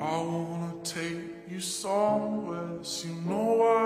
I wanna take you somewhere, so you know I.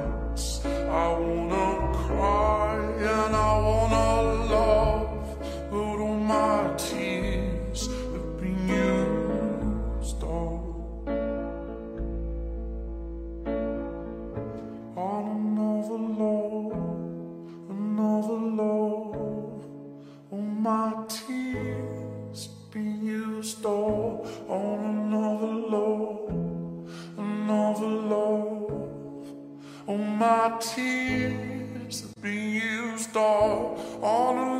All on another love, another love. All my tears have been used all on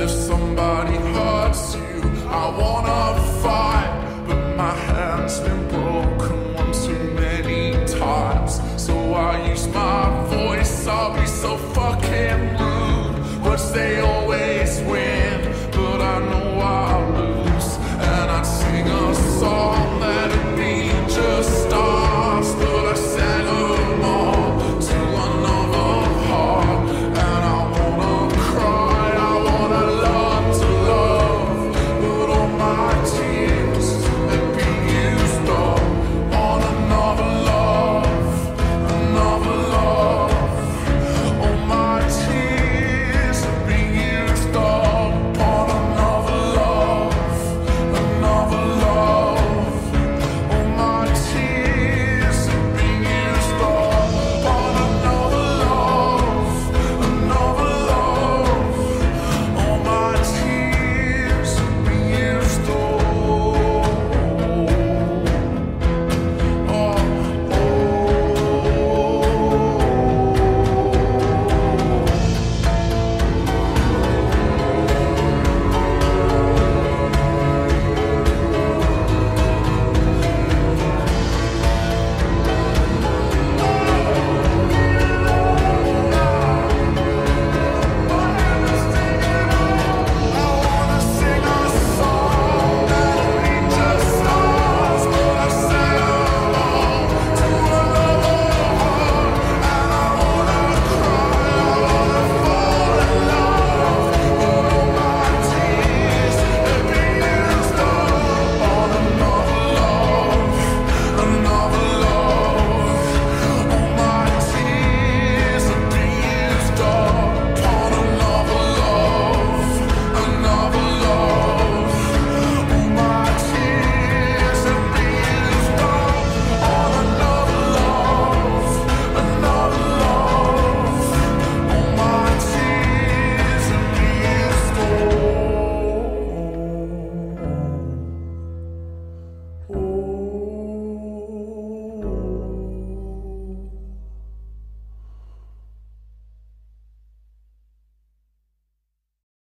if somebody hurts you, I wanna